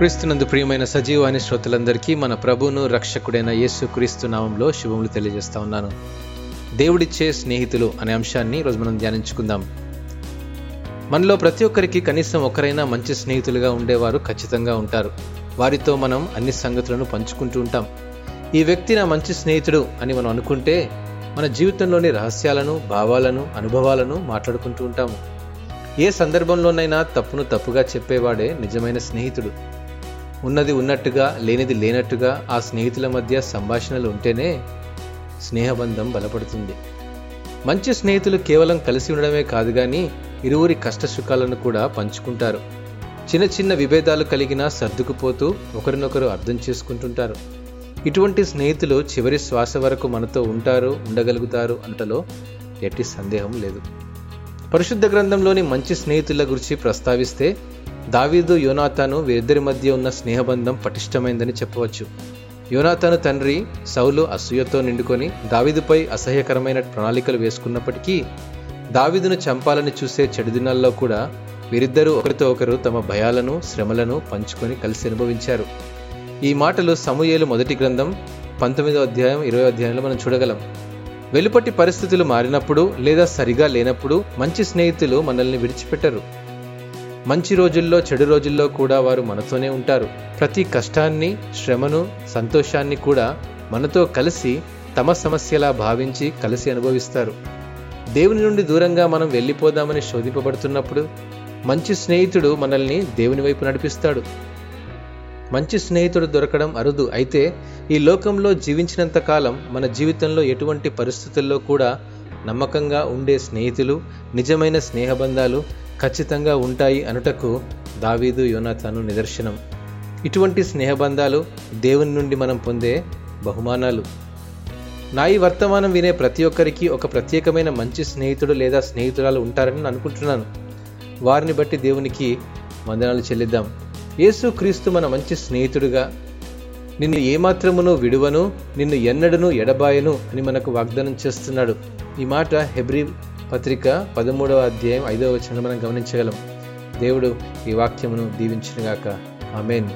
క్రీస్తునందు ప్రియమైన సజీవాని శ్రోతలందరికీ మన ప్రభువును రక్షకుడైన యేసు క్రీస్తు నామంలో శుభములు తెలియజేస్తా ఉన్నాను. దేవుడిచ్చే స్నేహితులు అనే అంశాన్ని ఈరోజు మనం ధ్యానించుకుందాం. మనలో ప్రతి ఒక్కరికి కనీసం ఒకరైనా మంచి స్నేహితులుగా ఉండేవారు ఖచ్చితంగా ఉంటారు. వారితో మనం అన్ని సంగతులను పంచుకుంటూ ఉంటాం. ఈ వ్యక్తి నా మంచి స్నేహితుడు అని మనం అనుకుంటే మన జీవితంలోని రహస్యాలను భావాలను అనుభవాలను మాట్లాడుకుంటూ ఉంటాము. ఏ సందర్భంలోనైనా తప్పును తప్పుగా చెప్పేవాడే నిజమైన స్నేహితుడు. ఉన్నది ఉన్నట్టుగా లేనిది లేనట్టుగా ఆ స్నేహితుల మధ్య సంభాషణలు ఉంటేనే స్నేహబంధం బలపడుతుంది. మంచి స్నేహితులు కేవలం కలిసి ఉండడమే కాదు కానీ ఇరువురి కష్టసుఖాలను కూడా పంచుకుంటారు. చిన్న చిన్న విభేదాలు కలిగినా సర్దుకుపోతూ ఒకరినొకరు అర్థం చేసుకుంటుంటారు. ఇటువంటి స్నేహితులు చివరి శ్వాస వరకు మనతో ఉంటారు ఉండగలుగుతారు అంటలో ఎట్టి సందేహం లేదు. పరిశుద్ధ గ్రంథంలోని మంచి స్నేహితుల గురించి ప్రస్తావిస్తే దావీదు యోనాతాను వీరిద్దరి మధ్య ఉన్న స్నేహబంధం పటిష్టమైందని చెప్పవచ్చు. యోనాతాను తండ్రి సౌలు అసూయతో నిండుకొని దావీదుపై అసహ్యకరమైన ప్రణాళికలు వేసుకున్నప్పటికీ దావీదును చంపాలని చూసే చెడు దినాల్లో కూడా వీరిద్దరూ ఒకరితో ఒకరు తమ భయాలను శ్రమలను పంచుకొని కలిసి అనుభవించారు. ఈ మాటలు సమూయేలు మొదటి గ్రంథం పంతొమ్మిదో అధ్యాయం ఇరవై అధ్యాయంలో మనం చూడగలం. వెలుపటి పరిస్థితులు మారినప్పుడు లేదా సరిగా లేనప్పుడు మంచి స్నేహితులు మనల్ని విడిచిపెట్టరు. మంచి రోజుల్లో చెడు రోజుల్లో కూడా వారు మనతోనే ఉంటారు. ప్రతి కష్టాన్ని శ్రమను సంతోషాన్ని కూడా మనతో కలిసి తమ సమస్యలా భావించి కలిసి అనుభవిస్తారు. దేవుని నుండి దూరంగా మనం వెళ్ళిపోదామని శోధింపబడుతున్నప్పుడు మంచి స్నేహితుడు మనల్ని దేవుని వైపు నడిపిస్తాడు. మంచి స్నేహితుడు దొరకడం అరుదు. అయితే ఈ లోకంలో జీవించినంత కాలం మన జీవితంలో ఎటువంటి పరిస్థితుల్లో కూడా నమ్మకంగా ఉండే స్నేహితులు నిజమైన స్నేహబంధాలు ఖచ్చితంగా ఉంటాయి అనుటకు దావీదు యోనాథాను నిదర్శనం. ఇటువంటి స్నేహబంధాలు దేవుని నుండి మనం పొందే బహుమానాలు. నా ఈ వర్తమానం వినే ప్రతి ఒక్కరికి ఒక ప్రత్యేకమైన మంచి స్నేహితుడు లేదా స్నేహితురాలు ఉంటారని నేను అనుకుంటున్నాను. వారిని బట్టి దేవునికి వందనాలు చెల్లిద్దాం. యేసు క్రీస్తు మన మంచి స్నేహితుడుగా నిన్ను ఏమాత్రమును విడువను నిన్ను ఎన్నడను ఎడబాయను అని మనకు వాగ్దానం చేస్తున్నాడు. ఈ మాట హెబ్రి పత్రిక పదమూడవ అధ్యాయం ఐదవ వచనం మనం గమనించగలం. దేవుడు ఈ వాక్యమును దీవించినగాక. ఆమెన్.